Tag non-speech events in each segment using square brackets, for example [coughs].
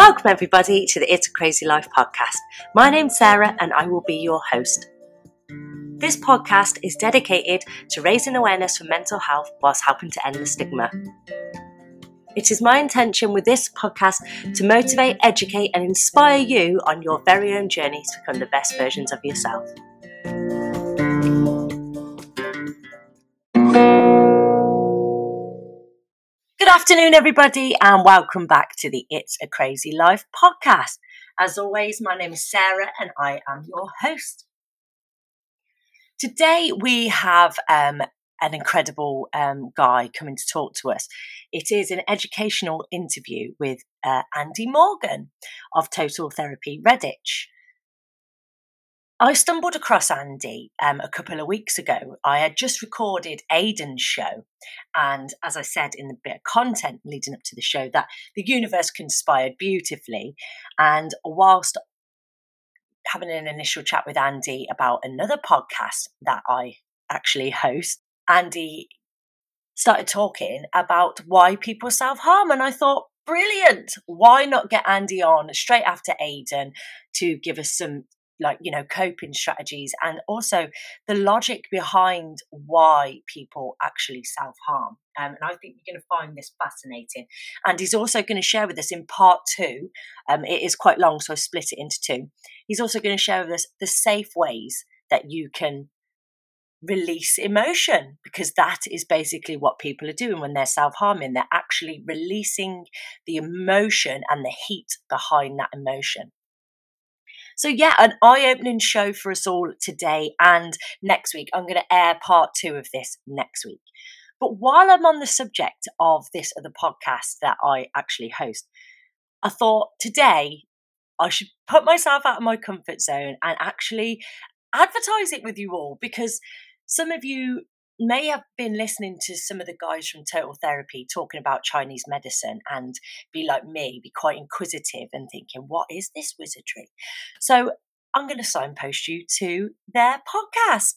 Welcome, everybody, to the It's a Crazy Life podcast. My name's Sarah, and I will be your host. This podcast is dedicated to raising awareness for mental health whilst helping to end the stigma. It is my intention with this podcast to motivate, educate, and inspire you on your very own journey to become the best versions of yourself. Afternoon, everybody, and welcome back to the It's a Crazy Life podcast. As always, my name is Sarah, and I am your host. Today, we have um, an incredible um, guy coming to talk to us. It is an educational interview with uh, Andy Morgan of Total Therapy Redditch. I stumbled across Andy um, a couple of weeks ago. I had just recorded Aidan's show. And as I said in the bit of content leading up to the show, that the universe conspired beautifully. And whilst having an initial chat with Andy about another podcast that I actually host, Andy started talking about why people self harm. And I thought, brilliant. Why not get Andy on straight after Aidan to give us some like you know coping strategies and also the logic behind why people actually self-harm um, and i think you're going to find this fascinating and he's also going to share with us in part two um, it is quite long so i split it into two he's also going to share with us the safe ways that you can release emotion because that is basically what people are doing when they're self harming. They're actually releasing the emotion and the heat behind that emotion. So, yeah, an eye opening show for us all today and next week. I'm going to air part two of this next week. But while I'm on the subject of this other podcast that I actually host, I thought today I should put myself out of my comfort zone and actually advertise it with you all because some of you may have been listening to some of the guys from Total Therapy talking about Chinese medicine and be like me, be quite inquisitive and thinking, what is this wizardry? So I'm going to signpost you to their podcast.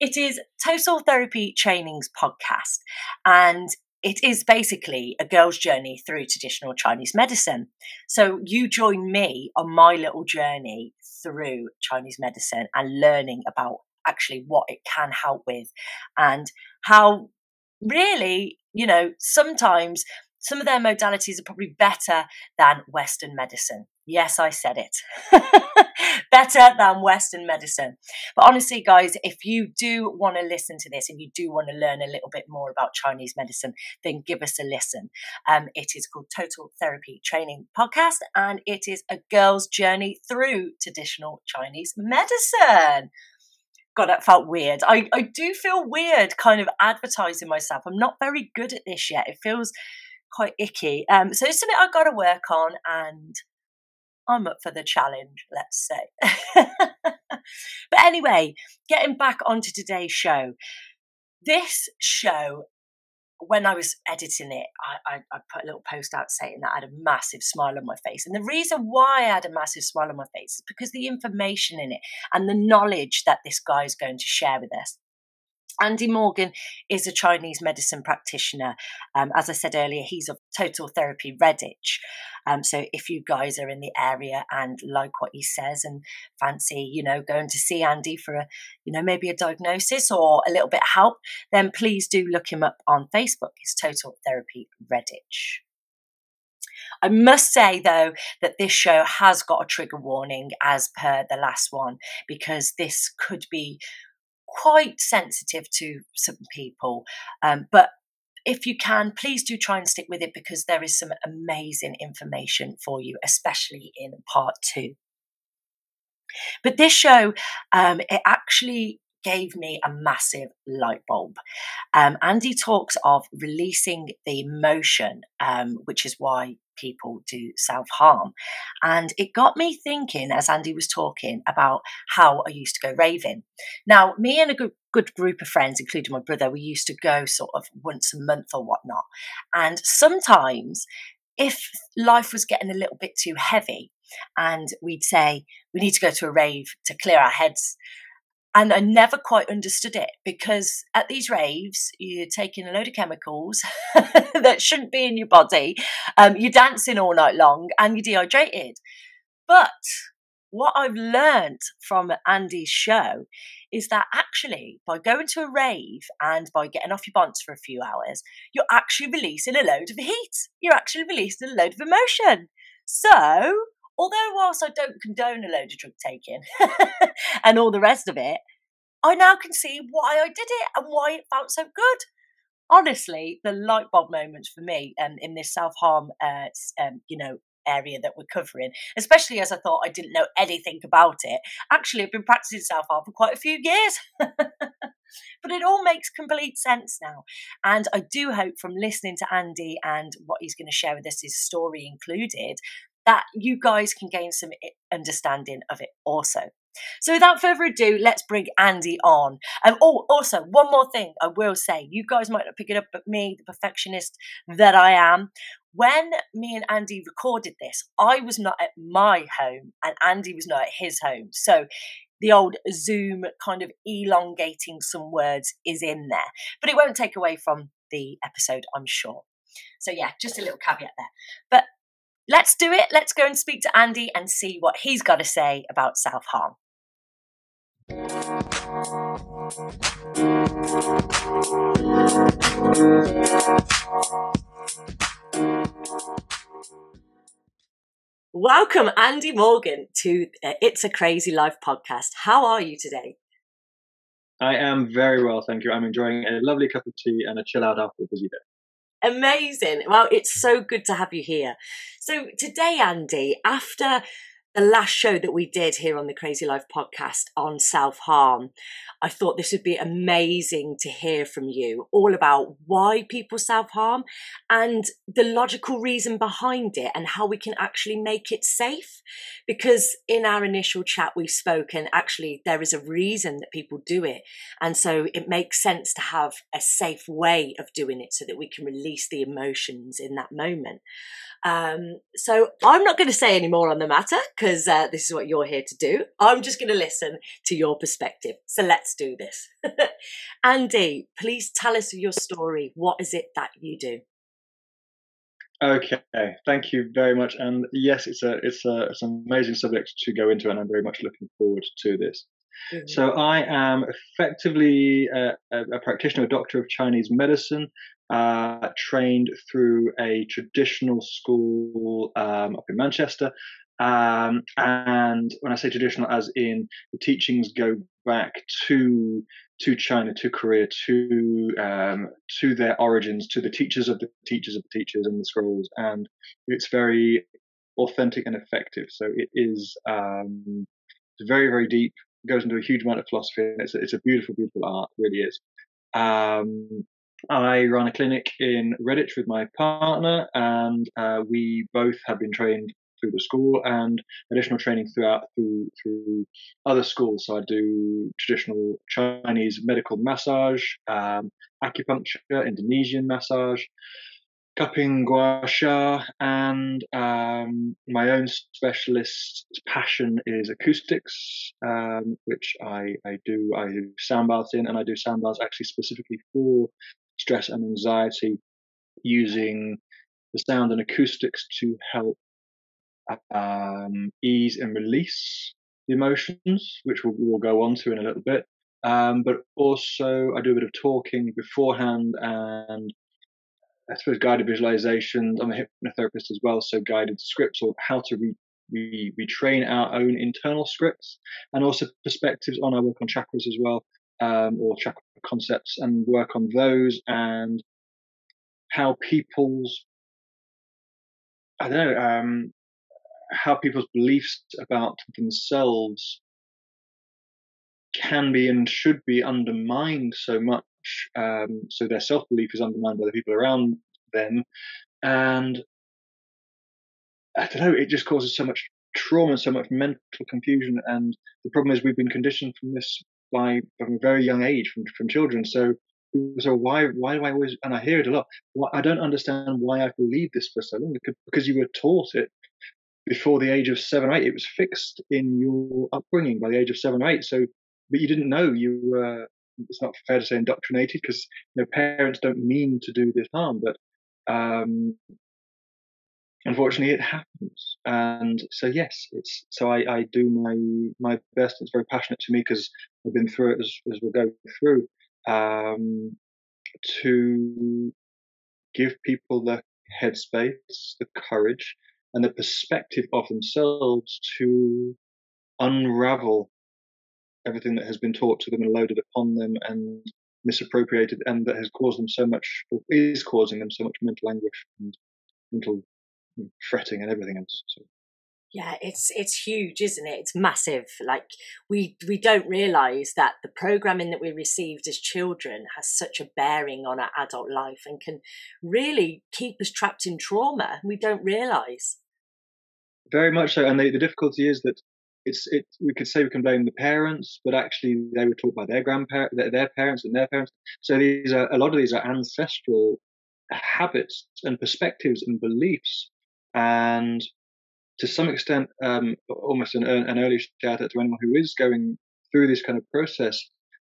It is Total Therapy Trainings podcast. And it is basically a girl's journey through traditional Chinese medicine. So you join me on my little journey through Chinese medicine and learning about actually what it can help with and how really, you know, sometimes some of their modalities are probably better than Western medicine. Yes, I said it. [laughs] better than Western medicine. But honestly, guys, if you do want to listen to this and you do want to learn a little bit more about Chinese medicine, then give us a listen. Um, it is called Total Therapy Training Podcast, and it is a girl's journey through traditional Chinese medicine. God, that felt weird. I, I do feel weird kind of advertising myself. I'm not very good at this yet. It feels quite icky. Um, so it's something I've got to work on and I'm up for the challenge, let's say. [laughs] but anyway, getting back onto today's show. This show when I was editing it, I, I, I, put a little post out saying that I had a massive smile on my face. And the reason why I had a massive smile on my face is because the information in it and the knowledge that this guy is going to share with us Andy Morgan is a Chinese medicine practitioner. Um, as I said earlier, he's of Total Therapy Redditch. Um, so if you guys are in the area and like what he says and fancy, you know, going to see Andy for a, you know, maybe a diagnosis or a little bit of help, then please do look him up on Facebook. It's Total Therapy Redditch. I must say, though, that this show has got a trigger warning as per the last one, because this could be quite sensitive to some people. Um, but if you can, please do try and stick with it because there is some amazing information for you, especially in part two. But this show, um, it actually gave me a massive light bulb. Um, Andy talks of releasing the emotion, um, which is why people do self harm. And it got me thinking as Andy was talking about how I used to go raving. Now, me and a good, good group of friends, including my brother, we used to go sort of once a month or whatnot. And sometimes, if life was getting a little bit too heavy, and we'd say, we need to go to a rave to clear our heads and I never quite understood it because at these raves, you're taking a load of chemicals [laughs] that shouldn't be in your body, um, you're dancing all night long, and you're dehydrated. But what I've learned from Andy's show is that actually, by going to a rave and by getting off your bonds for a few hours, you're actually releasing a load of heat. You're actually releasing a load of emotion. So, although whilst I don't condone a load of drug taking [laughs] and all the rest of it, I now can see why I did it and why it felt so good. Honestly, the light bulb moments for me um, in this self harm, uh, um, you know, area that we're covering, especially as I thought I didn't know anything about it. Actually, I've been practicing self harm for quite a few years. [laughs] but it all makes complete sense now. And I do hope from listening to Andy and what he's going to share with us, his story included, that you guys can gain some understanding of it also. So without further ado, let's bring Andy on. Um, oh, also, one more thing I will say. You guys might not pick it up, but me, the perfectionist that I am, when me and Andy recorded this, I was not at my home and Andy was not at his home. So the old Zoom kind of elongating some words is in there, but it won't take away from the episode, I'm sure. So yeah, just a little caveat there. But let's do it. Let's go and speak to Andy and see what he's got to say about self harm. Welcome, Andy Morgan, to uh, It's a Crazy Life podcast. How are you today? I am very well, thank you. I'm enjoying a lovely cup of tea and a chill out after a busy day. Amazing. Well, it's so good to have you here. So, today, Andy, after the last show that we did here on the Crazy Life podcast on self harm, I thought this would be amazing to hear from you all about why people self harm and the logical reason behind it and how we can actually make it safe. Because in our initial chat, we've spoken actually there is a reason that people do it. And so it makes sense to have a safe way of doing it so that we can release the emotions in that moment. Um, so I'm not going to say any more on the matter because uh, this is what you're here to do. I'm just going to listen to your perspective. So let's do this. [laughs] Andy, please tell us your story. What is it that you do? Okay, thank you very much. And yes, it's a it's a it's an amazing subject to go into, and I'm very much looking forward to this. Mm-hmm. So I am effectively a, a, a, practitioner, a doctor of Chinese medicine, uh, trained through a traditional school um, up in Manchester. Um, and when I say traditional, as in the teachings go back to to China, to Korea, to um, to their origins, to the teachers of the teachers of the teachers and the scrolls, and it's very authentic and effective. So it is um, very very deep, goes into a huge amount of philosophy, and it's a, it's a beautiful beautiful art, really is. Um, I run a clinic in Redditch with my partner, and uh, we both have been trained through the school and additional training throughout through through other schools. So I do traditional Chinese medical massage, um, acupuncture, Indonesian massage, cupping gua sha, and um, my own specialist passion is acoustics, um, which I, I do I do sound baths in, and I do sound baths actually specifically for stress and anxiety using the sound and acoustics to help um, ease and release the emotions, which we'll, we'll, go on to in a little bit. Um, but also, I do a bit of talking beforehand and I suppose guided visualizations. I'm a hypnotherapist as well, so guided scripts or how to re- we retrain our own internal scripts and also perspectives on our work on chakras as well um, or chakra concepts and work on those and how people's I don't know um, how people's beliefs about themselves can be and should be undermined so much. Um, so their self belief is undermined by the people around them, and I don't know. It just causes so much trauma, so much mental confusion, and the problem is we've been conditioned from this by from a very young age from from children. So so why why do I always and I hear it a lot. Why, I don't understand why I believe this for so long because, because you were taught it before the age of seven or eight. It was fixed in your upbringing by the age of seven or eight. So but you didn't know you were. It's not fair to say indoctrinated because you know, parents don't mean to do this harm, but um, unfortunately it happens. And so yes, it's so I, I do my my best. It's very passionate to me because I've been through it as, as we'll go through. Um, to give people the headspace, the courage, and the perspective of themselves to unravel everything that has been taught to them and loaded upon them and misappropriated and that has caused them so much or is causing them so much mental anguish and mental mm, fretting and everything else so. Yeah it's it's huge isn't it? It's massive like we we don't realize that the programming that we received as children has such a bearing on our adult life and can really keep us trapped in trauma. We don't realize very much so and the, the difficulty is that it's it we could say we can blame the parents but actually they were taught by their grandparents their, their parents and their parents so these are a lot of these are ancestral habits and perspectives and beliefs and to some extent, um, almost an, an early shout out to anyone who is going through this kind of process.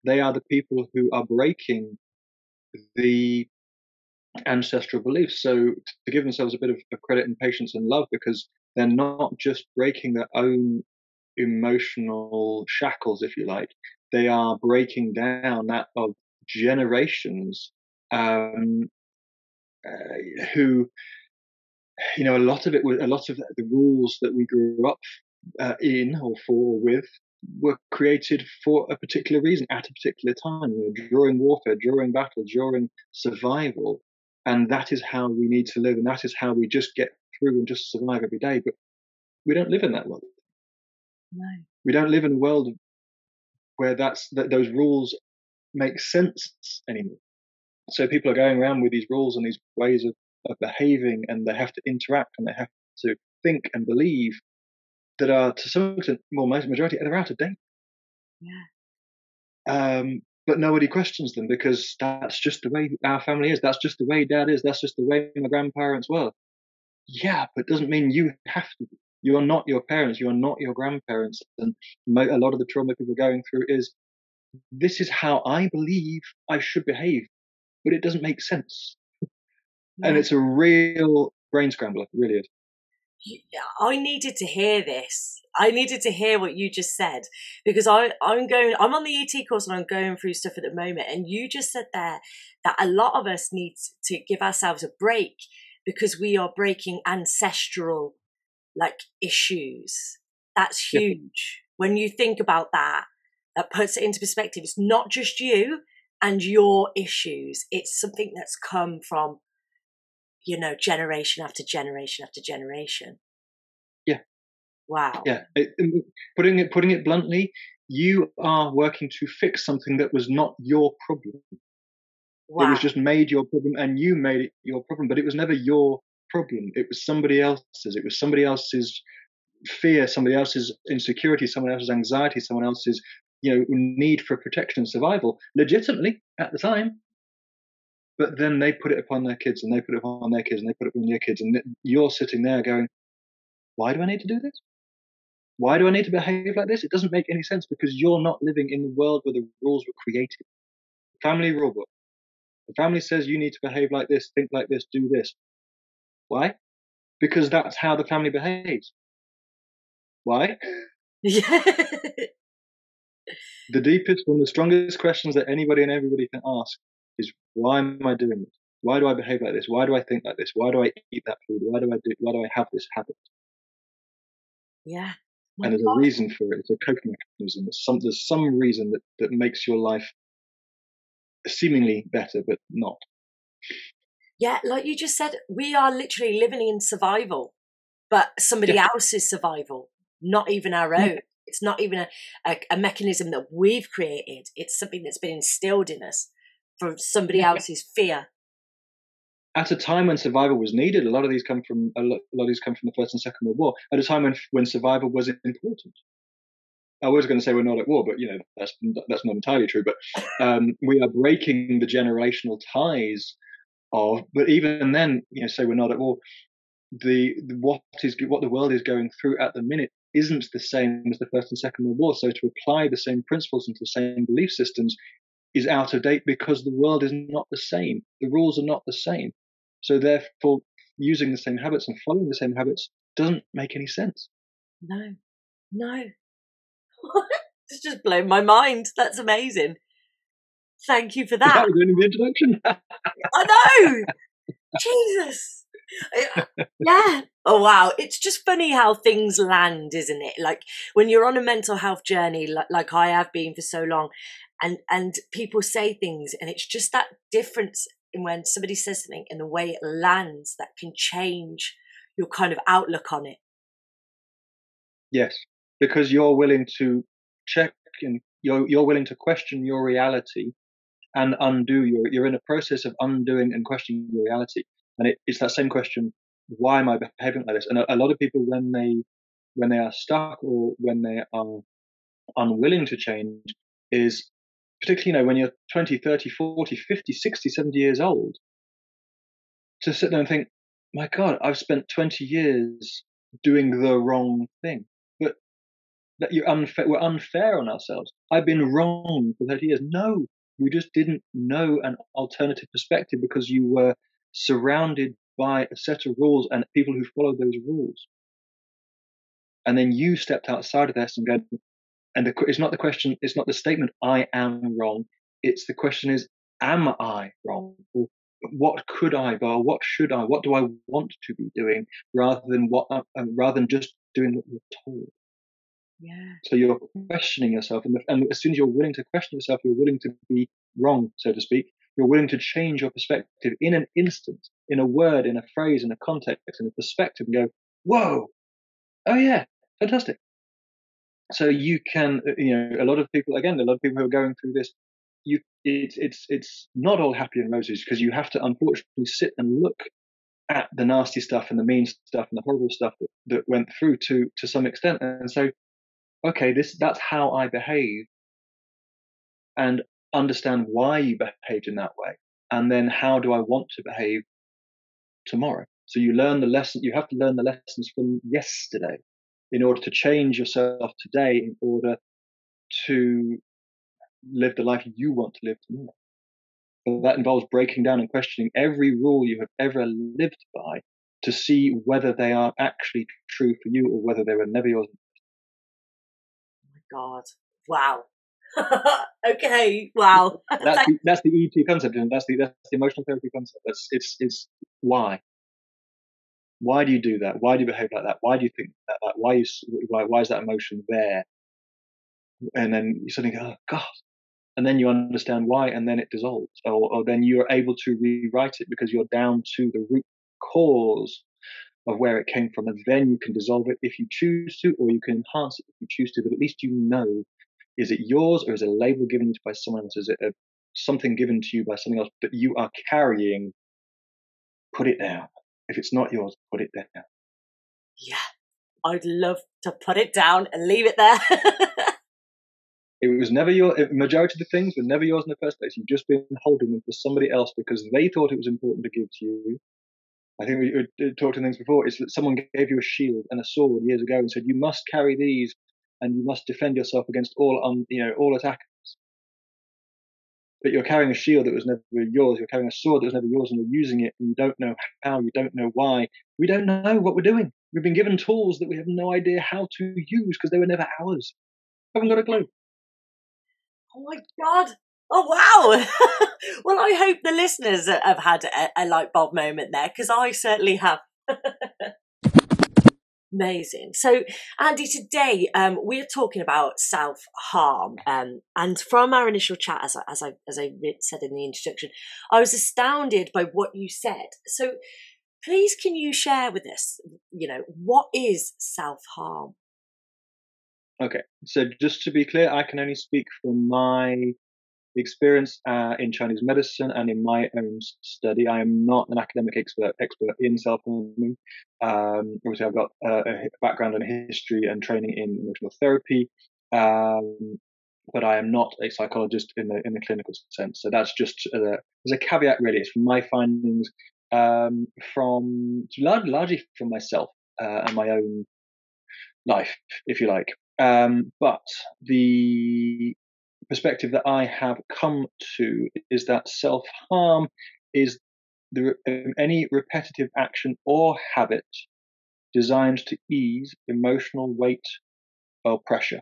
They are the people who are breaking the ancestral beliefs. So to give themselves a bit of, credit and patience and love, because they're not just breaking their own emotional shackles, if you like, they are breaking down that of generations um, uh, who you know, a lot of it was a lot of the rules that we grew up uh, in or for or with were created for a particular reason at a particular time, you know, during warfare, during battle, during survival. And that is how we need to live. And that is how we just get through and just survive every day. But we don't live in that world. No. We don't live in a world where that's that those rules make sense anymore. So people are going around with these rules and these ways of of behaving and they have to interact and they have to think and believe that are to some extent, well, majority, they're out of date. Yeah. Um, but nobody questions them because that's just the way our family is. That's just the way dad is. That's just the way my grandparents were. Yeah, but it doesn't mean you have to. You are not your parents. You are not your grandparents. And a lot of the trauma people are going through is this is how I believe I should behave, but it doesn't make sense and it's a real brain scrambler. It really is. I needed to hear this. I needed to hear what you just said because I, I'm going, I'm on the ET course and I'm going through stuff at the moment. And you just said there that a lot of us need to give ourselves a break because we are breaking ancestral like issues. That's huge. When you think about that, that puts it into perspective. It's not just you and your issues. It's something that's come from you know, generation after generation after generation. Yeah. Wow. Yeah. It, um, putting it putting it bluntly, you are working to fix something that was not your problem. Wow. It was just made your problem, and you made it your problem, but it was never your problem. It was somebody else's. It was somebody else's fear, somebody else's insecurity, someone else's anxiety, someone else's you know need for protection and survival, legitimately at the time but then they put it upon their kids and they put it upon their kids and they put it upon their kids. And you're sitting there going, why do I need to do this? Why do I need to behave like this? It doesn't make any sense because you're not living in the world where the rules were created. Family rule book. The family says you need to behave like this, think like this, do this. Why? Because that's how the family behaves. Why? Yeah. [laughs] the deepest one, the strongest questions that anybody and everybody can ask is why am I doing this? Why do I behave like this? Why do I think like this? Why do I eat that food? Why do I do? Why do I have this habit? Yeah. and there's a reason for it. It's a coping mechanism. It's some, there's some reason that, that makes your life seemingly better, but not. Yeah, like you just said, we are literally living in survival, but somebody yeah. else's survival, not even our own. Yeah. It's not even a, a, a mechanism that we've created. It's something that's been instilled in us for somebody else's fear. At a time when survival was needed, a lot of these come from a lot, of these come from the First and Second World War. At a time when when survival was important. I was going to say we're not at war, but you know that's that's not entirely true. But um, we are breaking the generational ties of. But even then, you know, say we're not at war. The, the what is what the world is going through at the minute isn't the same as the First and Second World War. So to apply the same principles into the same belief systems is out of date because the world is not the same. The rules are not the same. So therefore, using the same habits and following the same habits doesn't make any sense. No, no. [laughs] it's just blown my mind. That's amazing. Thank you for that. That was only the introduction. I know. Jesus. yeah. Oh wow. It's just funny how things land, isn't it? Like when you're on a mental health journey, like, like I have been for so long, and and people say things, and it's just that difference in when somebody says something and the way it lands that can change your kind of outlook on it. Yes, because you're willing to check and you're you're willing to question your reality and undo your. You're in a process of undoing and questioning your reality, and it, it's that same question: Why am I behaving like this? And a, a lot of people, when they when they are stuck or when they are unwilling to change, is particularly you know when you're 20 30 40 50 60 70 years old to sit there and think my god i've spent 20 years doing the wrong thing. But that you're unfair we're unfair on ourselves. I've been wrong for 30 years. No you just didn't know an alternative perspective because you were surrounded by a set of rules and people who followed those rules. And then you stepped outside of this and go and the, it's not the question, it's not the statement, I am wrong. It's the question is, am I wrong? Or what could I go? Or what should I? What do I want to be doing rather than what, uh, rather than just doing what you're told? Yeah. So you're questioning yourself, and, the, and as soon as you're willing to question yourself, you're willing to be wrong, so to speak. You're willing to change your perspective in an instant, in a word, in a phrase, in a context, in a perspective, and go, "Whoa, oh yeah, fantastic." So you can uh, you know a lot of people again a lot of people who are going through this you it's it's it's not all happy and roses because you have to unfortunately sit and look at the nasty stuff and the mean stuff and the horrible stuff that, that went through to to some extent and so okay this that's how i behave and understand why you behaved in that way and then how do i want to behave tomorrow? So you learn the lesson you have to learn the lessons from yesterday in order to change yourself today, in order to live the life you want to live tomorrow. But that involves breaking down and questioning every rule you have ever lived by to see whether they are actually true for you or whether they were never yours. Oh my God. Wow. [laughs] okay. Wow. [laughs] that's, the, that's the ET concept, and that's the that's the emotional therapy concept. That's it's it's why why do you do that? Why do you behave like that? Why do you think that? Why is why, why is that emotion there? And then you suddenly go, oh God. And then you understand why, and then it dissolves. Or, or then you're able to rewrite it because you're down to the root cause of where it came from. And then you can dissolve it if you choose to, or you can enhance it if you choose to. But at least you know is it yours or is it a label given to you by someone else? Is it a, something given to you by something else that you are carrying? Put it down if it's not yours, put it down. Yeah, I'd love to put it down and leave it there. [laughs] it was never your majority of the things were never yours in the first place. You've just been holding them for somebody else because they thought it was important to give to you. I think we, we talked in things before. It's that someone gave you a shield and a sword years ago and said you must carry these and you must defend yourself against all um, you know all attackers but you're carrying a shield that was never yours. You're carrying a sword that was never yours, and you're using it, and you don't know how, you don't know why. We don't know what we're doing. We've been given tools that we have no idea how to use because they were never ours. Haven't got a clue. Oh my god! Oh wow! [laughs] well, I hope the listeners have had a, a light bulb moment there because I certainly have. [laughs] Amazing. So, Andy, today um, we're talking about self harm, um, and from our initial chat, as I, as I as I said in the introduction, I was astounded by what you said. So, please, can you share with us, you know, what is self harm? Okay, so just to be clear, I can only speak from my experience uh, in Chinese medicine and in my own study. I am not an academic expert expert in self harming. Um, obviously, I've got uh, a background in history and training in emotional therapy, um, but I am not a psychologist in the in the clinical sense. So that's just uh, as a caveat. Really, it's from my findings um, from largely from myself uh, and my own life, if you like. Um, but the perspective that I have come to is that self harm is the, um, any repetitive action or habit designed to ease emotional weight or pressure,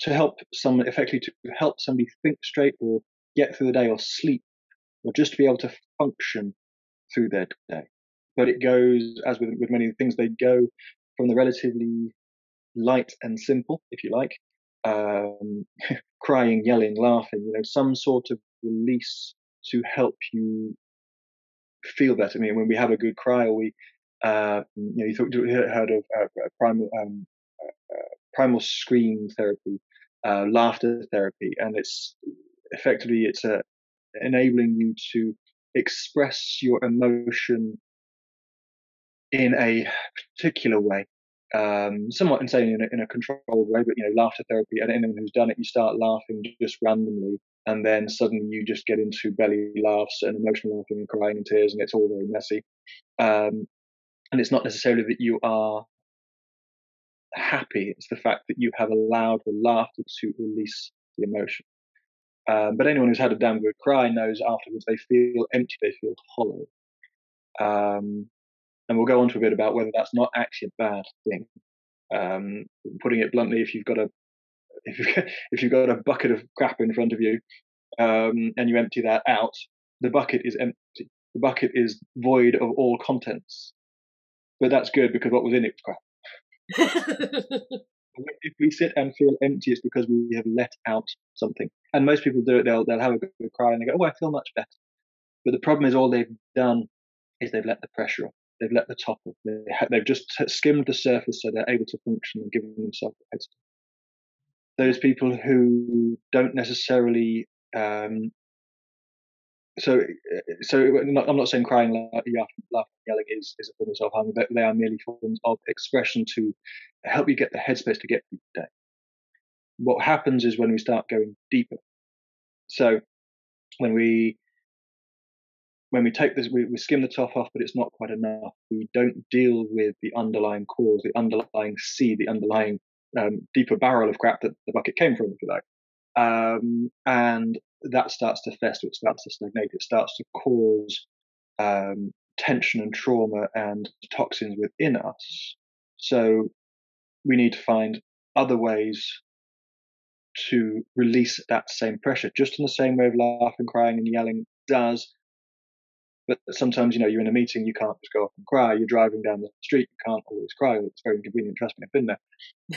to help someone effectively to help somebody think straight or get through the day or sleep or just to be able to function through their day. But it goes, as with, with many things, they go from the relatively light and simple, if you like, um, [laughs] crying, yelling, laughing, you know, some sort of release to help you feel better. I mean, when we have a good cry or we, uh, you know, you thought, heard of uh, primal, um, uh, primal scream therapy, uh, laughter therapy, and it's effectively it's a, enabling you to express your emotion in a particular way, um, somewhat insane in a, in a controlled way, but you know, laughter therapy. And anyone who's done it, you start laughing just randomly, and then suddenly you just get into belly laughs and emotional laughing and crying and tears, and it's all very messy. Um, and it's not necessarily that you are happy; it's the fact that you have allowed the laughter to release the emotion. Um, but anyone who's had a damn good cry knows afterwards they feel empty, they feel hollow. Um, and we'll go on to a bit about whether that's not actually a bad thing. Um, putting it bluntly, if you've got a if you've, [laughs] if you've got a bucket of crap in front of you um, and you empty that out, the bucket is empty. The bucket is void of all contents. But that's good because what was in it was crap. [laughs] if we sit and feel empty, it's because we have let out something. And most people do it. They'll they'll have a good cry and they go, "Oh, I feel much better." But the problem is, all they've done is they've let the pressure off. They've let the top off. They have just skimmed the surface so they're able to function and give themselves a head start. Those people who don't necessarily um, so, so I'm not saying crying, laughing, yelling is, is a form of self harm, but they are merely forms of expression to help you get the headspace to get through the day. What happens is when we start going deeper. So, when we when we take this, we, we skim the top off, but it's not quite enough. We don't deal with the underlying cause, the underlying seed, the underlying um, deeper barrel of crap that the bucket came from, if you like. Um, and that starts to fester, it starts to stagnate, it starts to cause um, tension and trauma and toxins within us. So we need to find other ways to release that same pressure, just in the same way of laughing, crying, and yelling does but sometimes, you know, you're in a meeting, you can't just go up and cry. You're driving down the street, you can't always cry. It's very inconvenient. Trust me, I've been there. [laughs]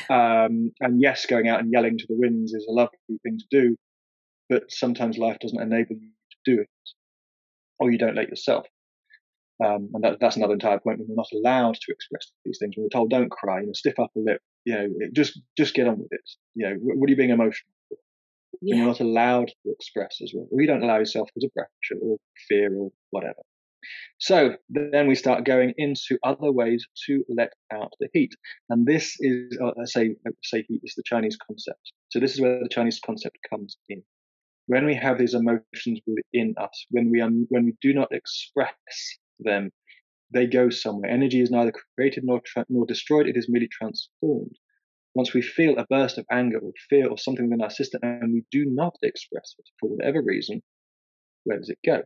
Um, and yes, going out and yelling to the winds is a lovely thing to do, but sometimes life doesn't enable you to do it, or you don't let yourself. Um, and that, that's another entire point when we're not allowed to express these things. When we're told, "Don't cry," you know, stiff upper lip, you know, just just get on with it. You know, what are you being emotional? Yeah. You're not allowed to express as well. Or you don't allow yourself to pressure or fear or whatever. So then we start going into other ways to let out the heat. And this is, uh, say, uh, say heat is the Chinese concept. So this is where the Chinese concept comes in. When we have these emotions within us, when we, are, when we do not express them, they go somewhere. Energy is neither created nor, tra- nor destroyed, it is merely transformed. Once we feel a burst of anger or fear or something within our system and we do not express it for whatever reason, where does it go?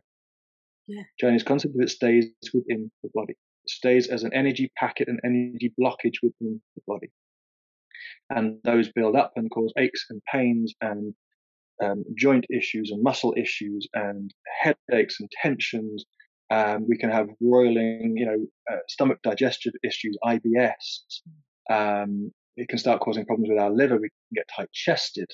Yeah. Chinese concept of it stays within the body. It stays as an energy packet, an energy blockage within the body. And those build up and cause aches and pains and um, joint issues and muscle issues and headaches and tensions. Um, we can have roiling, you know, uh, stomach digestive issues, IBS. Um, it can start causing problems with our liver. We can get tight chested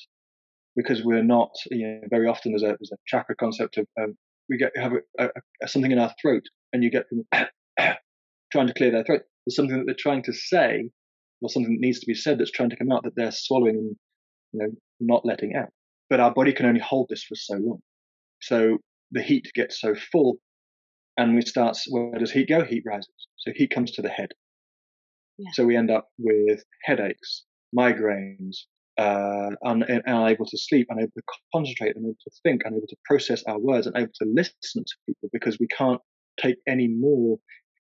because we're not, you know, very often there's a, there's a chakra concept of um, we get have a, a, something in our throat, and you get them [coughs] trying to clear their throat. There's something that they're trying to say, or something that needs to be said that's trying to come out that they're swallowing and you know not letting out. But our body can only hold this for so long. So the heat gets so full, and we start. Where does heat go? Heat rises. So heat comes to the head. So we end up with headaches, migraines, uh, un- unable to sleep, unable to concentrate, unable to think, unable to process our words, unable to listen to people because we can't take any more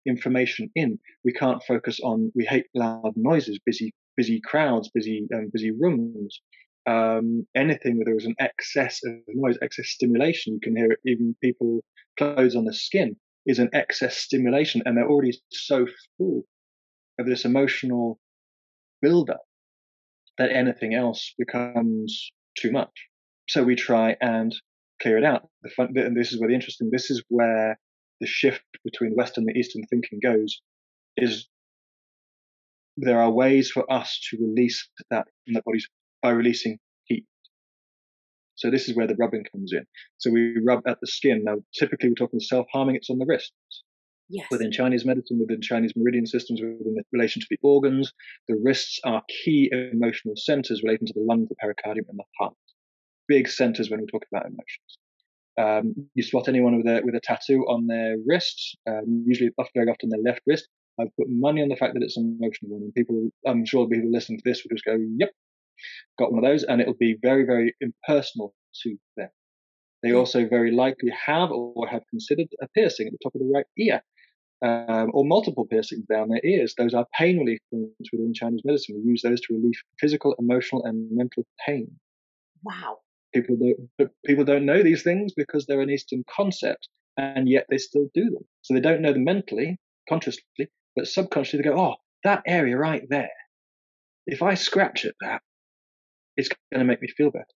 information in. We can't focus on. We hate loud noises, busy busy crowds, busy um, busy rooms. Um, anything where there is an excess of noise, excess stimulation, you can hear it. Even people clothes on the skin is an excess stimulation, and they're already so full this emotional buildup that anything else becomes too much. So we try and clear it out. Fun, and this is where the interesting. This is where the shift between Western and Eastern thinking goes. Is there are ways for us to release that from the bodies by releasing heat. So this is where the rubbing comes in. So we rub at the skin. Now, typically we're talking self-harming. It's on the wrists. Yes. Within Chinese medicine, within Chinese meridian systems, within relation to the organs, the wrists are key emotional centers relating to the lung, the pericardium, and the heart. Big centers when we talk about emotions. Um, you spot anyone with a with a tattoo on their wrist, um, usually very often their left wrist. I've put money on the fact that it's an emotional one, and people, I'm sure people listening to this will just go, "Yep, got one of those," and it'll be very, very impersonal to them. They also very likely have or have considered a piercing at the top of the right ear um, or multiple piercings down their ears. Those are pain relief points within Chinese medicine. We use those to relieve physical, emotional, and mental pain. Wow. People don't, people don't know these things because they're an Eastern concept, and yet they still do them. So they don't know them mentally, consciously, but subconsciously they go, "Oh, that area right there. If I scratch at that, it's going to make me feel better."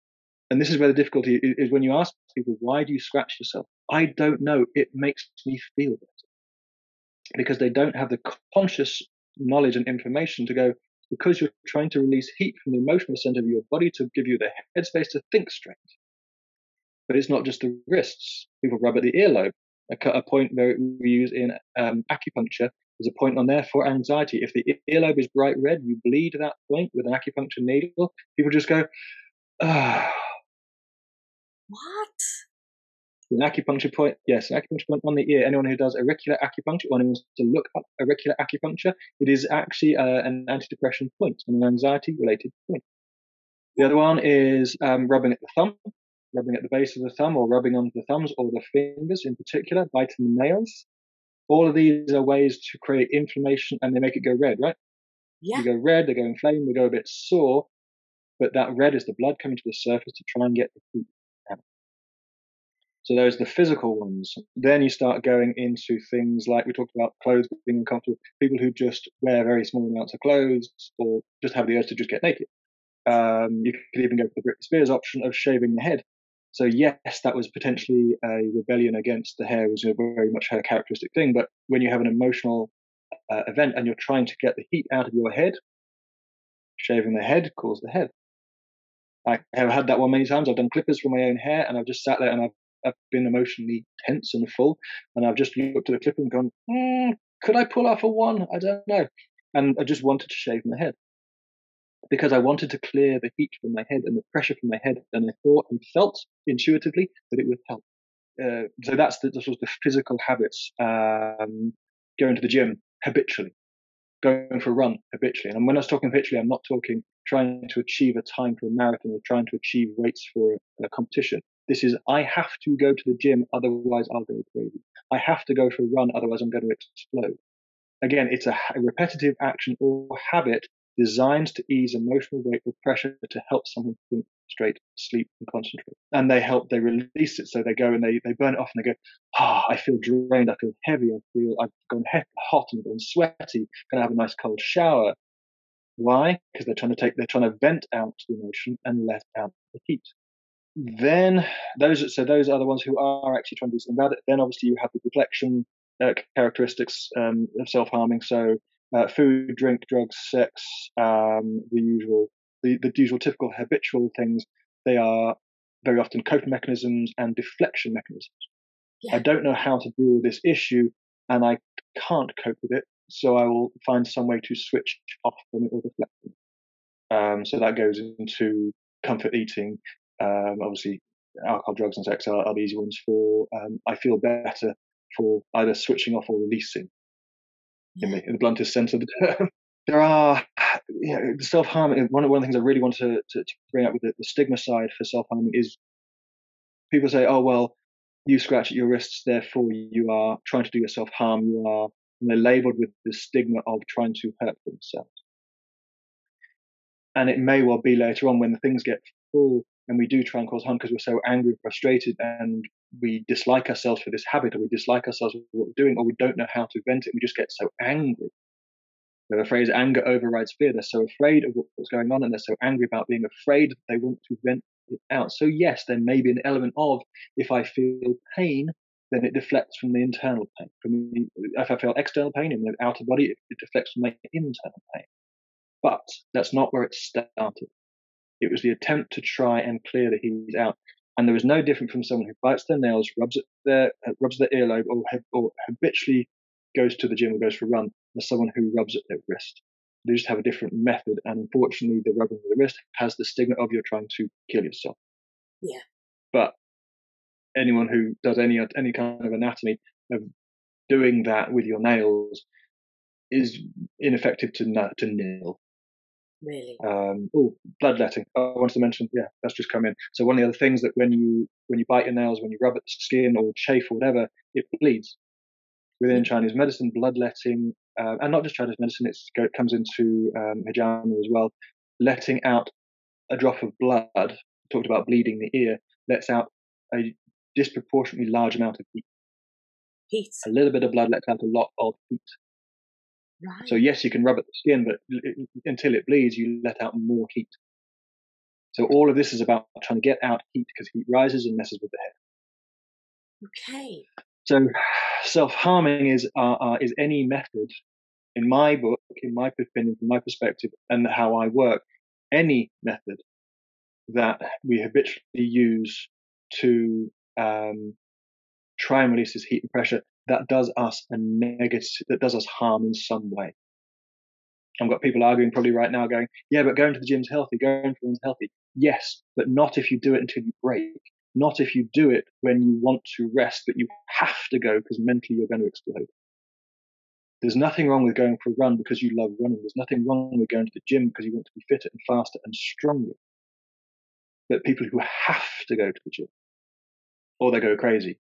And this is where the difficulty is when you ask people, "Why do you scratch yourself?" I don't know. It makes me feel better because they don't have the conscious knowledge and information to go, because you're trying to release heat from the emotional center of your body to give you the headspace to think straight. But it's not just the wrists. People rub at the earlobe. A, a point where we use in um, acupuncture is a point on there for anxiety. If the earlobe is bright red, you bleed that point with an acupuncture needle. People just go, ah. What? An acupuncture point, yes, an acupuncture point on the ear. Anyone who does auricular acupuncture, or anyone wants to look up auricular acupuncture, it is actually uh, an antidepressant point, an anxiety-related point. The other one is um, rubbing at the thumb, rubbing at the base of the thumb, or rubbing onto the thumbs or the fingers in particular, biting the nails. All of these are ways to create inflammation, and they make it go red, right? Yeah. They go red, they go inflamed, they go a bit sore, but that red is the blood coming to the surface to try and get the heat so those are the physical ones. Then you start going into things like we talked about clothes being uncomfortable. People who just wear very small amounts of clothes or just have the urge to just get naked. Um, you could even go for the Britney Spears option of shaving the head. So yes, that was potentially a rebellion against the hair was a very much her characteristic thing. But when you have an emotional uh, event and you're trying to get the heat out of your head, shaving the head cools the head. I have had that one many times. I've done clippers for my own hair, and I've just sat there and I've I've been emotionally tense and full, and I've just looked at the clip and gone, mm, could I pull off a one? I don't know. And I just wanted to shave my head because I wanted to clear the heat from my head and the pressure from my head, and I thought and felt intuitively that it would help. Uh, so that's the, the, sort of the physical habits. Um, going to the gym habitually, going for a run habitually. And when I was talking habitually, I'm not talking trying to achieve a time for a marathon or trying to achieve weights for a competition. This is, I have to go to the gym, otherwise I'll go crazy. I have to go for a run, otherwise I'm going to explode. Again, it's a, repetitive action or habit designed to ease emotional weight or pressure to help someone think straight, sleep, and concentrate. And they help, they release it. So they go and they, they burn it off and they go, ah, oh, I feel drained. I feel heavy. I feel, I've gone hot and gone sweaty. To have a nice cold shower. Why? Because they're trying to take, they're trying to vent out the emotion and let out the heat. Then those so those are the ones who are actually trying to do something about it. Then obviously you have the deflection uh, characteristics um, of self harming. So uh, food, drink, drugs, sex, um, the usual the, the usual typical habitual things. They are very often coping mechanisms and deflection mechanisms. Yeah. I don't know how to deal with this issue, and I can't cope with it, so I will find some way to switch off from it or deflect it. Um, so that goes into comfort eating, um, obviously, alcohol, drugs, and sex are, are the easy ones for. Um, I feel better for either switching off or releasing. In the, in the bluntest sense of the term, [laughs] there are you know, self harm. One of one of the things I really want to, to, to bring up with the, the stigma side for self harming is people say, "Oh well, you scratch at your wrists, therefore you are trying to do yourself harm. You are and they're labeled with the stigma of trying to hurt themselves. And it may well be later on when the things get full and we do try and cause harm because we're so angry and frustrated and we dislike ourselves for this habit or we dislike ourselves for what we're doing or we don't know how to vent it. We just get so angry. The phrase anger overrides fear. They're so afraid of what's going on and they're so angry about being afraid that they want to vent it out. So yes, there may be an element of if I feel pain, then it deflects from the internal pain. From the, if I feel external pain in the outer body, it deflects from my internal pain. But that's not where it started. It was the attempt to try and clear the heat out. And there was no different from someone who bites their nails, rubs their uh, rubs their earlobe, or, or habitually goes to the gym or goes for a run, as someone who rubs at their wrist. They just have a different method, and unfortunately, the rubbing of the wrist has the stigma of you're trying to kill yourself. Yeah. But anyone who does any any kind of anatomy of doing that with your nails is ineffective to to nil. Really? Um, oh, bloodletting. I wanted to mention. Yeah, that's just come in. So one of the other things that when you when you bite your nails, when you rub at the skin or chafe or whatever, it bleeds. Within Chinese medicine, bloodletting, uh, and not just Chinese medicine, it comes into um, hijama as well. Letting out a drop of blood. Talked about bleeding the ear. Lets out a disproportionately large amount of heat. Heat. A little bit of blood lets out a lot of heat. Right. So yes, you can rub at the skin, but until it bleeds, you let out more heat. So all of this is about trying to get out heat because heat rises and messes with the head. Okay. So [sighs] self-harming is uh, uh, is any method, in my book, in my opinion, from my perspective, and how I work, any method that we habitually use to um, try and release this heat and pressure that does us a negative, that does us harm in some way. I've got people arguing probably right now going, yeah, but going to the gym's healthy, going to the gym's healthy. Yes, but not if you do it until you break. Not if you do it when you want to rest, but you have to go because mentally you're going to explode. There's nothing wrong with going for a run because you love running. There's nothing wrong with going to the gym because you want to be fitter and faster and stronger. But people who have to go to the gym, or they go crazy,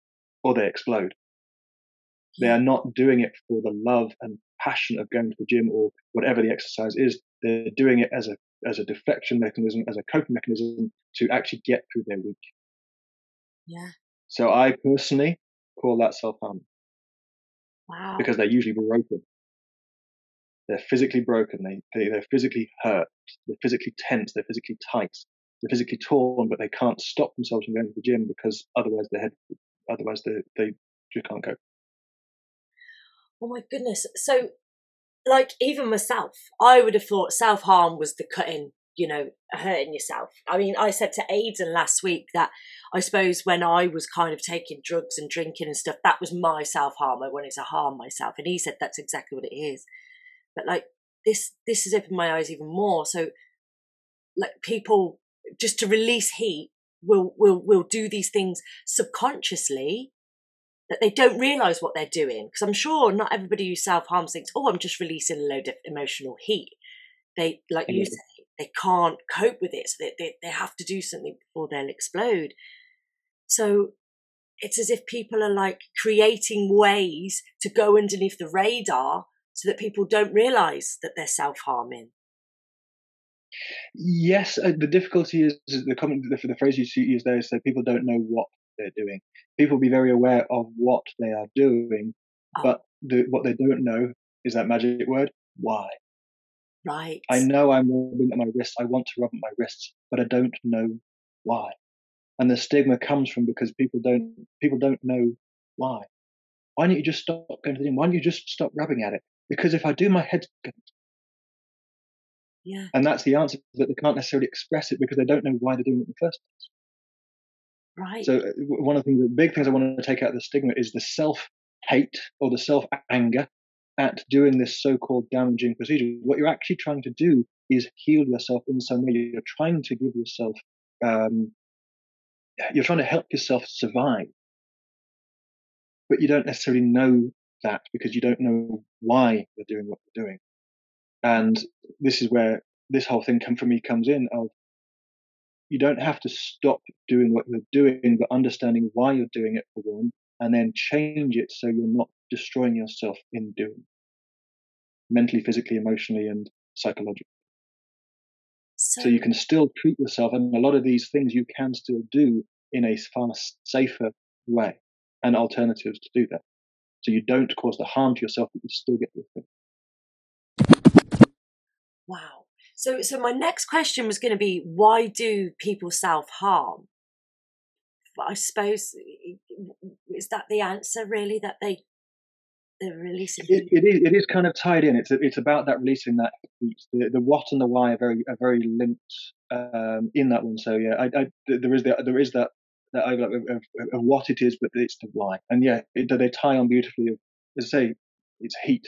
or they explode, they are not doing it for the love and passion of going to the gym or whatever the exercise is. They're doing it as a as a deflection mechanism, as a coping mechanism to actually get through their week. Yeah. So I personally call that self harm. Wow. Because they're usually broken. They're physically broken. They, they they're physically hurt. They're physically tense. They're physically tight. They're physically torn, but they can't stop themselves from going to the gym because otherwise their head, otherwise they they just can't cope oh my goodness. So, like, even myself, I would have thought self harm was the cutting, you know, hurting yourself. I mean, I said to Aidan last week that I suppose when I was kind of taking drugs and drinking and stuff, that was my self harm. I wanted to harm myself. And he said that's exactly what it is. But like, this, this has opened my eyes even more. So, like, people just to release heat will will will do these things subconsciously that they don't realize what they're doing. Because I'm sure not everybody who self harms thinks, oh, I'm just releasing a load of emotional heat. They, like you say, they can't cope with it. So they, they, they have to do something before they'll explode. So it's as if people are like creating ways to go underneath the radar so that people don't realize that they're self harming. Yes, uh, the difficulty is, is the comment the, the phrase you use there is that people don't know what they're doing. People be very aware of what they are doing, oh. but the, what they don't know is that magic word, why. Right. I know I'm rubbing at my wrists. I want to rub at my wrists, but I don't know why. And the stigma comes from because people don't people don't know why. Why don't you just stop going to the gym? Why don't you just stop rubbing at it? Because if I do, my head's going. Yeah. And that's the answer, but they can't necessarily express it because they don't know why they're doing it in the first place. Right. So uh, one of the, things, the big things I want to take out of the stigma is the self hate or the self anger at doing this so-called damaging procedure. What you're actually trying to do is heal yourself in some way. You're trying to give yourself, um, you're trying to help yourself survive, but you don't necessarily know that because you don't know why you're doing what you're doing. And this is where this whole thing come for me comes in of you don't have to stop doing what you're doing, but understanding why you're doing it for one, and then change it so you're not destroying yourself in doing mentally, physically, emotionally, and psychologically. So, so, you can still treat yourself, and a lot of these things you can still do in a far safer way and alternatives to do that. So you don't cause the harm to yourself, but you still get the effect. Wow. So, so my next question was going to be, why do people self harm? I suppose is that the answer really that they they're releasing. It, it is. It is kind of tied in. It's it's about that releasing that heat. The, the what and the why are very are very linked um, in that one. So yeah, I, I, there is the, there is that that overlap of, of, of, what it is, but it's the why. And yeah, it, they tie on beautifully. Of, as I say, it's heat,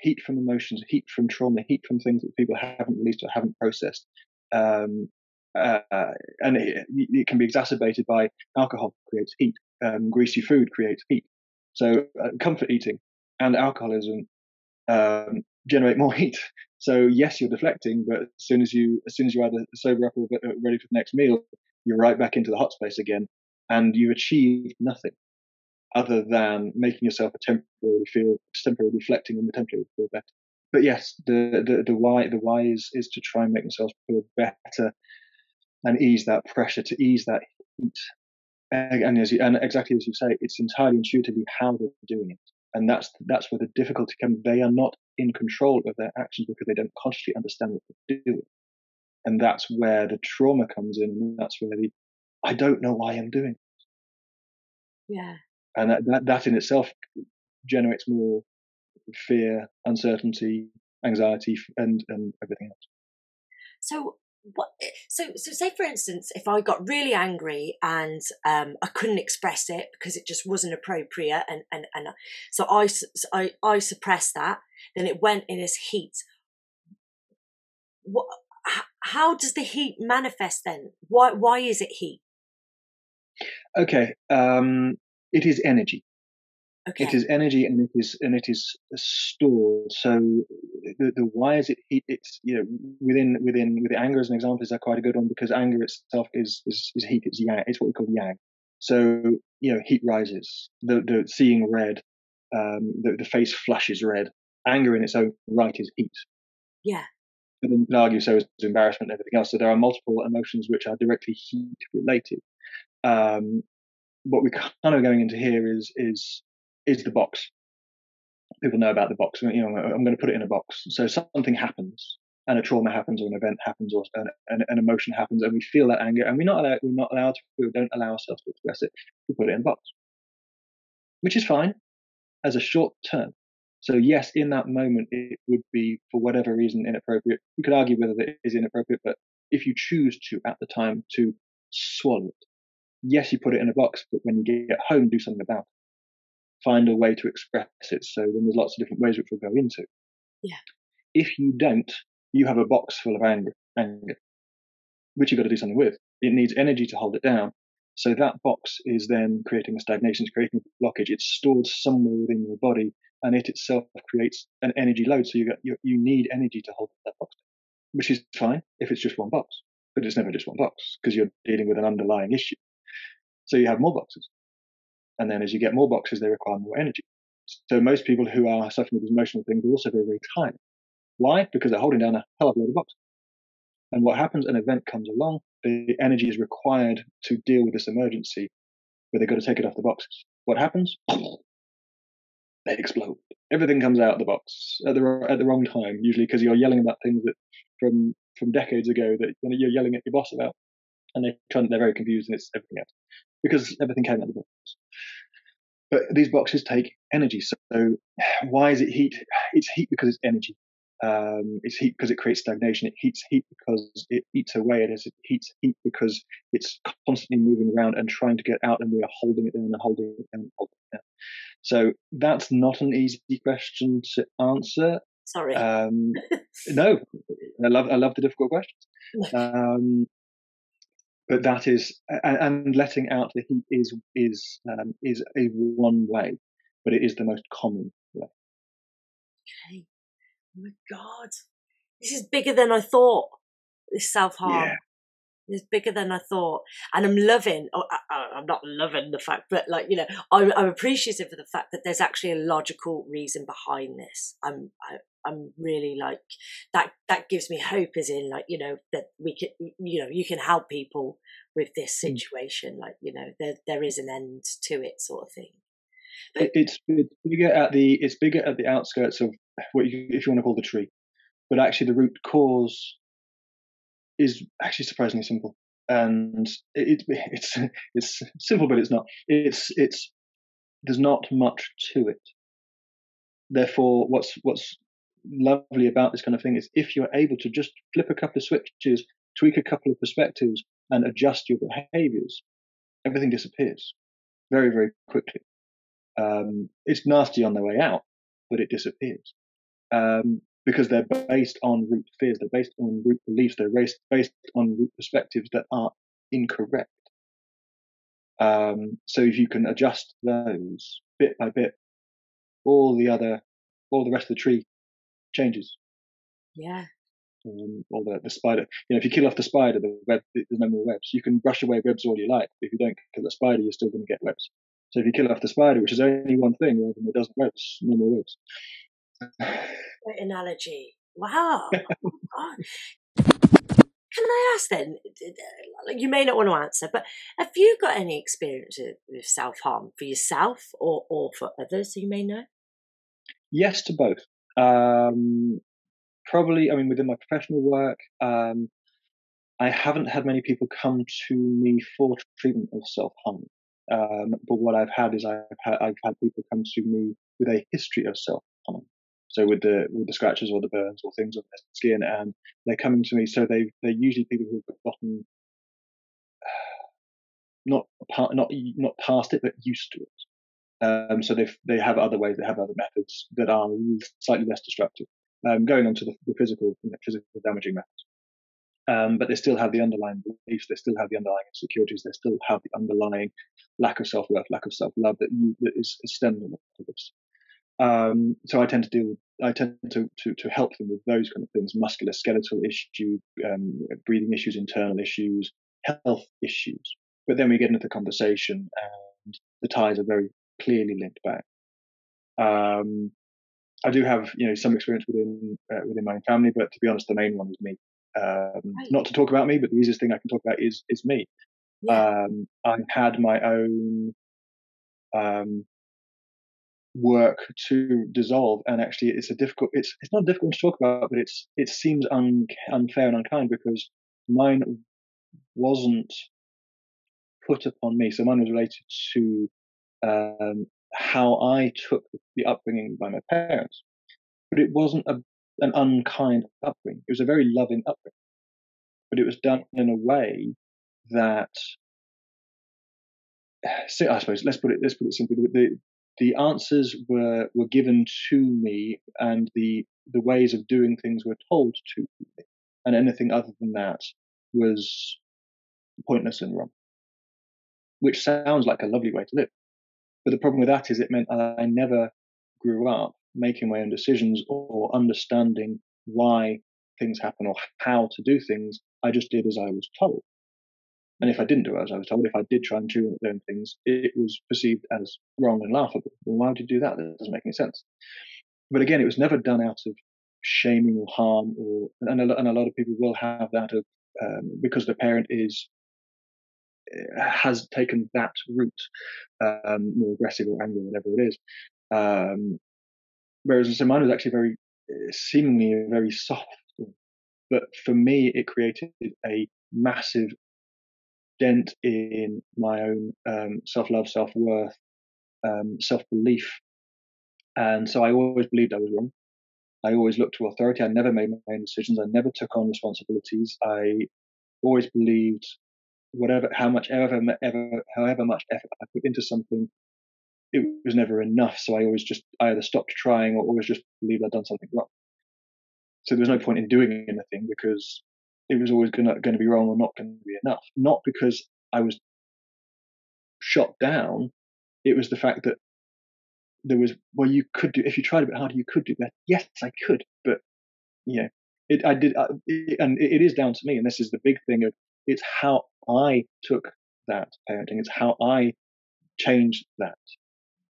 heat from emotions, heat from trauma, heat from things that people haven't released or haven't processed. Um, uh, and it, it, can be exacerbated by alcohol creates heat, um, greasy food creates heat. So uh, comfort eating and alcoholism um, generate more [laughs] heat. So yes, you're deflecting, but as soon as you as soon as you either sober up or ready for the next meal, you're right back into the hot space again, and you achieve nothing other than making yourself a temporarily feel temporarily reflecting on the temporarily feel better. But yes, the, the the why the why is is to try and make themselves feel better and ease that pressure, to ease that heat. And, and as you, and exactly as you say, it's entirely intuitively how they're doing it and that's that's where the difficulty comes. They are not in control of their actions because they don't consciously understand what they're doing, and that's where the trauma comes in. And that's where the I don't know why I'm doing. It. Yeah, and that, that that in itself generates more fear, uncertainty, anxiety, and and everything else. So what so so say for instance if i got really angry and um i couldn't express it because it just wasn't appropriate and and and so i i i suppressed that then it went in as heat. What how does the heat manifest then? Why why is it heat? Okay um it is energy Okay. It is energy and it is and it is stored. So the, the why is it heat? It's you know within within with anger as an example is that quite a good one because anger itself is is, is heat. It's yang. It's what we call yang. So you know heat rises. The the seeing red, um, the the face flushes red. Anger in its own right is heat. Yeah. But then you can argue so is embarrassment and everything else. So there are multiple emotions which are directly heat related. Um, what we're kind of going into here is is is the box. People know about the box. You know, I'm going to put it in a box. So something happens, and a trauma happens, or an event happens, or an, an, an emotion happens, and we feel that anger, and we're not allowed, we're not allowed to we don't allow ourselves to express it. We put it in a box, which is fine as a short term. So yes, in that moment, it would be for whatever reason inappropriate. You could argue whether it is inappropriate, but if you choose to at the time to swallow it, yes, you put it in a box, but when you get home, do something about it find a way to express it. So then there's lots of different ways which we'll go into. Yeah. If you don't, you have a box full of anger, anger, which you've got to do something with. It needs energy to hold it down. So that box is then creating a stagnation, it's creating a blockage. It's stored somewhere within your body, and it itself creates an energy load. So you got you, you need energy to hold that box, which is fine if it's just one box, but it's never just one box because you're dealing with an underlying issue. So you have more boxes. And then as you get more boxes, they require more energy. So most people who are suffering with emotional things are also very, very tired. Why? Because they're holding down a hell of a lot of boxes. And what happens, an event comes along, the energy is required to deal with this emergency, but they've got to take it off the boxes. What happens? [sniffs] They explode. Everything comes out of the box at the at the wrong time, usually because you're yelling about things that from from decades ago that you're yelling at your boss about, and they they're very confused and it's everything else because everything came out of the box. But these boxes take energy. So why is it heat? It's heat because it's energy. Um, it's heat because it creates stagnation. It heats heat because it eats away at us. It heats heat because it's constantly moving around and trying to get out, and we are holding it down and holding it down and holding it down. So that's not an easy question to answer. Sorry. Um, [laughs] no, I love I love the difficult questions. [laughs] Um, but that is and, and, letting out the heat is is um, is a one way, but it is the most common way. Okay. Oh my God, this is bigger than I thought. This self harm. Yeah. It's bigger than I thought, and I'm loving. Oh, I, am not loving the fact, but like you know, I'm, I'm, appreciative of the fact that there's actually a logical reason behind this. I'm I, I'm really like that. That gives me hope, as in like you know that we can you know you can help people with this hmm. situation. Like you know there there is an end to it, sort of thing. But, it's, it's bigger at the it's bigger at the outskirts of what you, if you want to call the tree, but actually the root cause is actually surprisingly simple, and it, it, [laughs] it's it's simple, but it's not. It's it's there's not much to it. Therefore, what's what's lovely about this kind of thing is if you're able to just flip a couple of switches, tweak a couple of perspectives, and adjust your behaviors, everything disappears very very quickly. Um, it's nasty on the way out, but it disappears. Um, because they're based on root fears, they're based on root beliefs, they're based, on root perspectives that are incorrect. Um, so if you can adjust those bit by bit, all the other, all the rest of the tree changes. Yeah. Um, or the, the spider. You know, if you kill off the spider, the web, there's no more webs. You can brush away webs all you like. But if you don't kill the spider, you're still going to get webs. So if you kill off the spider, which is only one thing rather than a dozen webs, no more webs. [laughs] Great analogy. Wow. [laughs] oh Can I ask then? You may not want to answer, but have you got any experience with self harm for yourself or, or for others you may know? Yes, to both. Um, probably, I mean, within my professional work, um, I haven't had many people come to me for treatment of self harm. Um, but what I've had is I've had, I've had people come to me with a history of self harm. So with the with the scratches or the burns or things on their skin, and they're coming to me. So they they're usually people who've gotten [sighs] not not not past it, but used to it. Um, so they they have other ways, they have other methods that are slightly less destructive. Um, going on to the, the physical you know, physical damaging methods. Um, but they still have the underlying beliefs, they still have the underlying insecurities, they still have the underlying lack of self worth, lack of self love that, that is, is stemming to this. Um, so I tend to deal, I tend to, to, to help them with those kind of things, muscular skeletal issues, um, breathing issues, internal issues, health issues. But then we get into the conversation and the ties are very clearly linked back. Um, I do have, you know, some experience within uh, within my own family, but to be honest, the main one is me. Um. Not to talk about me, but the easiest thing I can talk about is is me. Yeah. Um, I had my own um, work to dissolve and actually it's a difficult it's it's not difficult to talk about but it's it seems un, unfair and unkind because mine wasn't put upon me so mine was related to um, how i took the upbringing by my parents but it wasn't a, an unkind upbringing. It was a very loving upbringing. But it was done in a way that [sighs] I suppose let's put it let's put it simply the the answers were were given to me and the the ways of doing things were told to me and anything other than that was pointless and wrong. Which sounds like a lovely way to live but the problem with that is it meant i never grew up making my own decisions or understanding why things happen or how to do things i just did as i was told and if I didn't do as I was told, if I did try and do learn things, it was perceived as wrong and laughable. Well, why would you do that? That doesn't make any sense. But again, it was never done out of shaming or harm, or and a, and a lot of people will have that of um, because the parent is has taken that route, um, more aggressive or angry, whatever it is. Um, whereas mine was actually very eh, seemingly very soft, but for me, it created a massive dent in my own um, self love, self worth, um, self belief. And so I always believed I was wrong. I always looked to authority. I never made my own decisions. I never took on responsibilities. I always believed whatever, how much ever, ever, however much effort I put into something, it was never enough. So I always just I either stopped trying or always just believed I'd done something wrong. So there was no point in doing anything because it was always going to be wrong or not going to be enough. Not because I was shot down. It was the fact that there was, well, you could do, if you tried a bit harder, you could do better. Yes, I could, but yeah, it, I did, uh, it, and it, it is down to me. And this is the big thing of It's how I took that parenting. It's how I changed that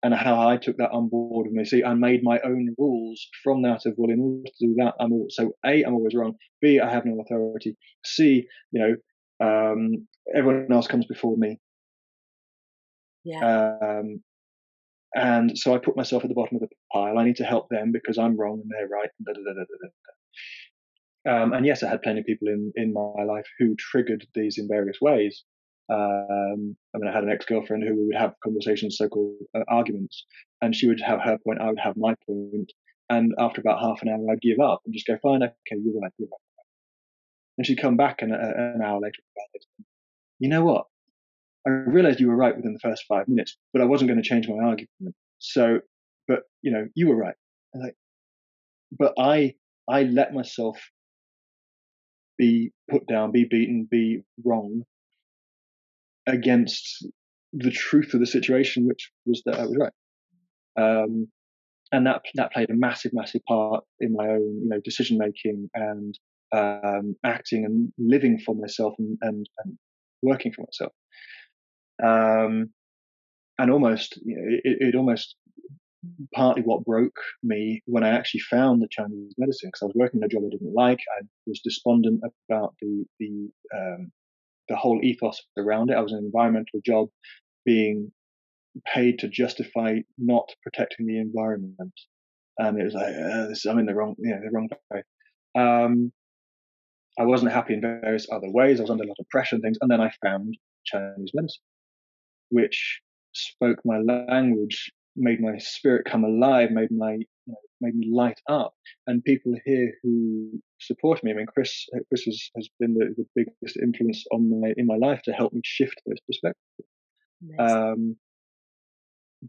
and how I took that on board with me. See, I made my own rules from that of, well, in order to do that, I'm all, so A, I'm always wrong. B, I have no authority. C, you know, um, everyone else comes before me. Yeah. Um, and so I put myself at the bottom of the pile. I need to help them because I'm wrong and they're right. Da, da, da, um, and yes, I had plenty of people in, in my life who triggered these in various ways. Um, I mean, I had an ex-girlfriend who we would have conversations, so-called uh, arguments, and she would have her point, I would have my point, and after about half an hour, I'd give up and just go, fine, okay, you're right, you're right. And she'd come back an, an hour later, you know what? I realized you were right within the first five minutes, but I wasn't going to change my argument. So, but you know, you were right. like, but I, I let myself be put down, be beaten, be wrong against the truth of the situation, which was that I was right. Um, and that that played a massive, massive part in my own, you know, decision making and um, acting and living for myself and, and, and working for myself. Um, and almost, you know, it, it, almost partly what broke me when I actually found the Chinese medicine because I was working a job I didn't like. I was despondent about the the um, the whole ethos around it. I was an environmental job, being paid to justify not protecting the environment, and it was like uh, this, I'm in the wrong, you the wrong way. Um, I wasn't happy in various other ways. I was under a lot of pressure and things, and then I found Chinese medicine, which spoke my language, made my spirit come alive, made my you know, made me light up. And people here who support me, I mean, Chris, Chris has, has been the, the, biggest influence on my in my life to help me shift those perspectives. Um,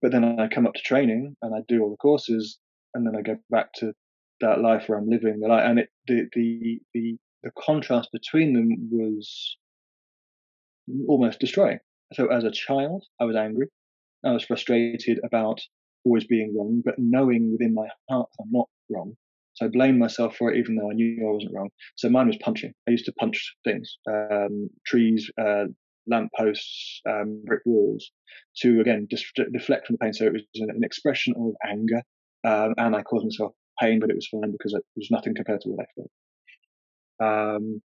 but then I come up to training and I do all the courses, and then I go back to that life where I'm living the life, and it the the the the contrast between them was almost destroying. So as a child, I was angry. I was frustrated about always being wrong, but knowing within my heart I'm not wrong. So I blamed myself for it, even though I knew I wasn't wrong. So mine was punching. I used to punch things, um, trees, uh, lampposts, um, brick walls, to again just deflect from the pain. So it was an expression of anger, um, and I caused myself pain, but it was fine because it was nothing compared to what I felt. Um,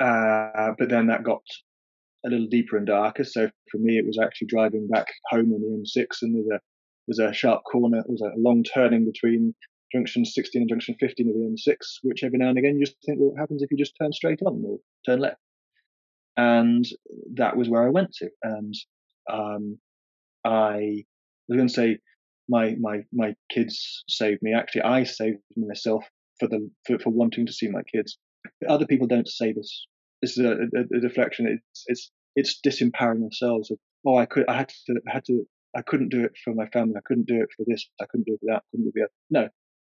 uh, but then that got a little deeper and darker. So for me, it was actually driving back home on the M6, and there's a there's a sharp corner. There's a long turning between junction 16 and junction 15 of the M6, which every now and again you just think, well, what happens if you just turn straight on or turn left? And that was where I went to, and um, I was going to say my my my kids saved me. Actually, I saved myself for the for, for wanting to see my kids. Other people don't save us this is a, a, a deflection. It's it's it's disempowering ourselves. Of oh, I could, I had to, I had to, I couldn't do it for my family. I couldn't do it for this. I couldn't do it for that. I couldn't do it for that. No,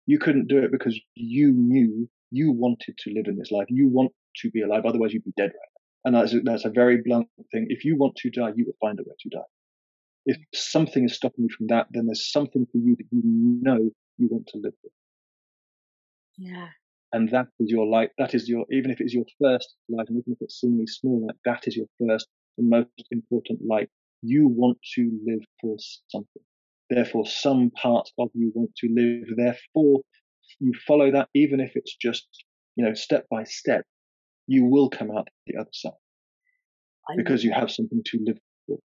you couldn't do it because you knew you wanted to live in this life. You want to be alive. Otherwise, you'd be dead right now. And that's that's a very blunt thing. If you want to die, you will find a way to die. If something is stopping you from that, then there's something for you that you know you want to live with. Yeah and that is your light. That is your even if it's your first light, and even if it's seemingly small, like that is your first and most important light. You want to live for something. Therefore, some part of you want to live. Therefore, you follow that, even if it's just you know step by step. You will come out the other side I because you have something to live for.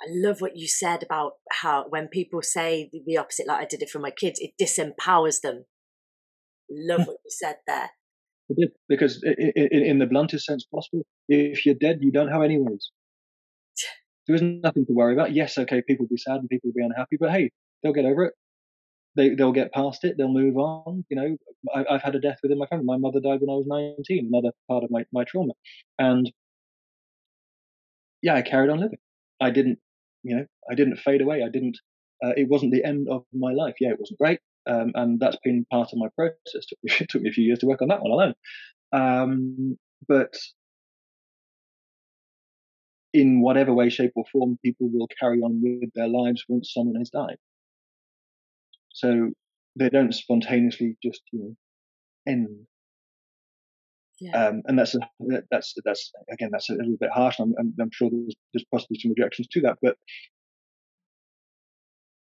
I love what you said about how when people say the opposite, like I did it for my kids, it disempowers them Love what you said there. I did because in, in the bluntest sense possible, if you're dead, you don't have any worries. [sighs] There is nothing to worry about. Yes, okay, people will be sad and people will be unhappy, but hey, they'll get over it. They they'll get past it. They'll move on. You know, I, have had a death within my family. My mother died when I was 19. Another part of my my trauma, and yeah, I carried on living. I didn't, you know, I didn't fade away. I didn't. Uh, it wasn't the end of my life. Yeah, it wasn't great. Um, and that's been part of my process. It [laughs] took, me, it took me a few years to work on that one alone. Um, but in whatever way, shape, or form, people will carry on with their lives once someone has died. So they don't spontaneously just, you know, end. Yeah. Um, and that's a, that's that's again that's a little bit harsh. I'm, I'm, I'm sure there's, there's possibly some objections to that, but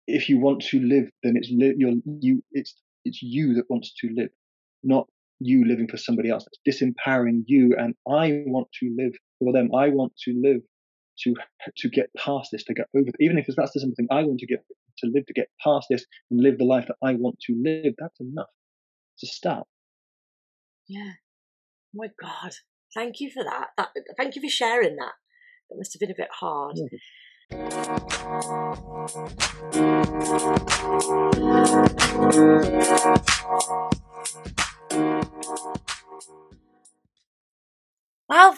if you want to live, then it's li- you're, you it's it's you that wants to live, not you living for somebody else. It's disempowering you, and I want to live for them. I want to live to to get past this, to get over. Even if that's the simple thing, I want to get to live, to get past this and live the life that I want to live. That's enough to start. Yeah. Oh my God. Thank you for that. that. Thank you for sharing that. That must have been a bit hard. Hmm. Well,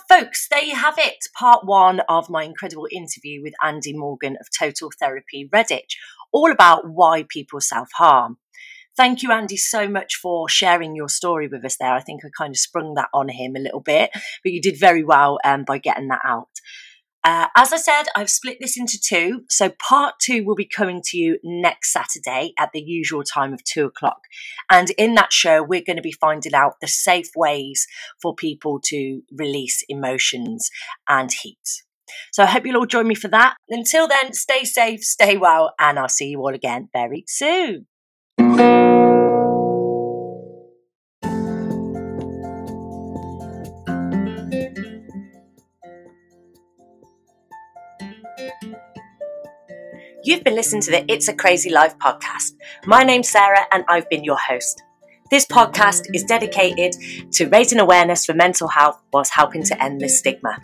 folks, there you have it. Part one of my incredible interview with Andy Morgan of Total Therapy Redditch, all about why people self harm. Thank you, Andy, so much for sharing your story with us there. I think I kind of sprung that on him a little bit, but you did very well um, by getting that out. Uh, as I said, I've split this into two. So part two will be coming to you next Saturday at the usual time of two o'clock. And in that show, we're going to be finding out the safe ways for people to release emotions and heat. So I hope you'll all join me for that. Until then, stay safe, stay well, and I'll see you all again very soon. You've been listening to the It's a Crazy Life podcast. My name's Sarah and I've been your host. This podcast is dedicated to raising awareness for mental health whilst helping to end the stigma.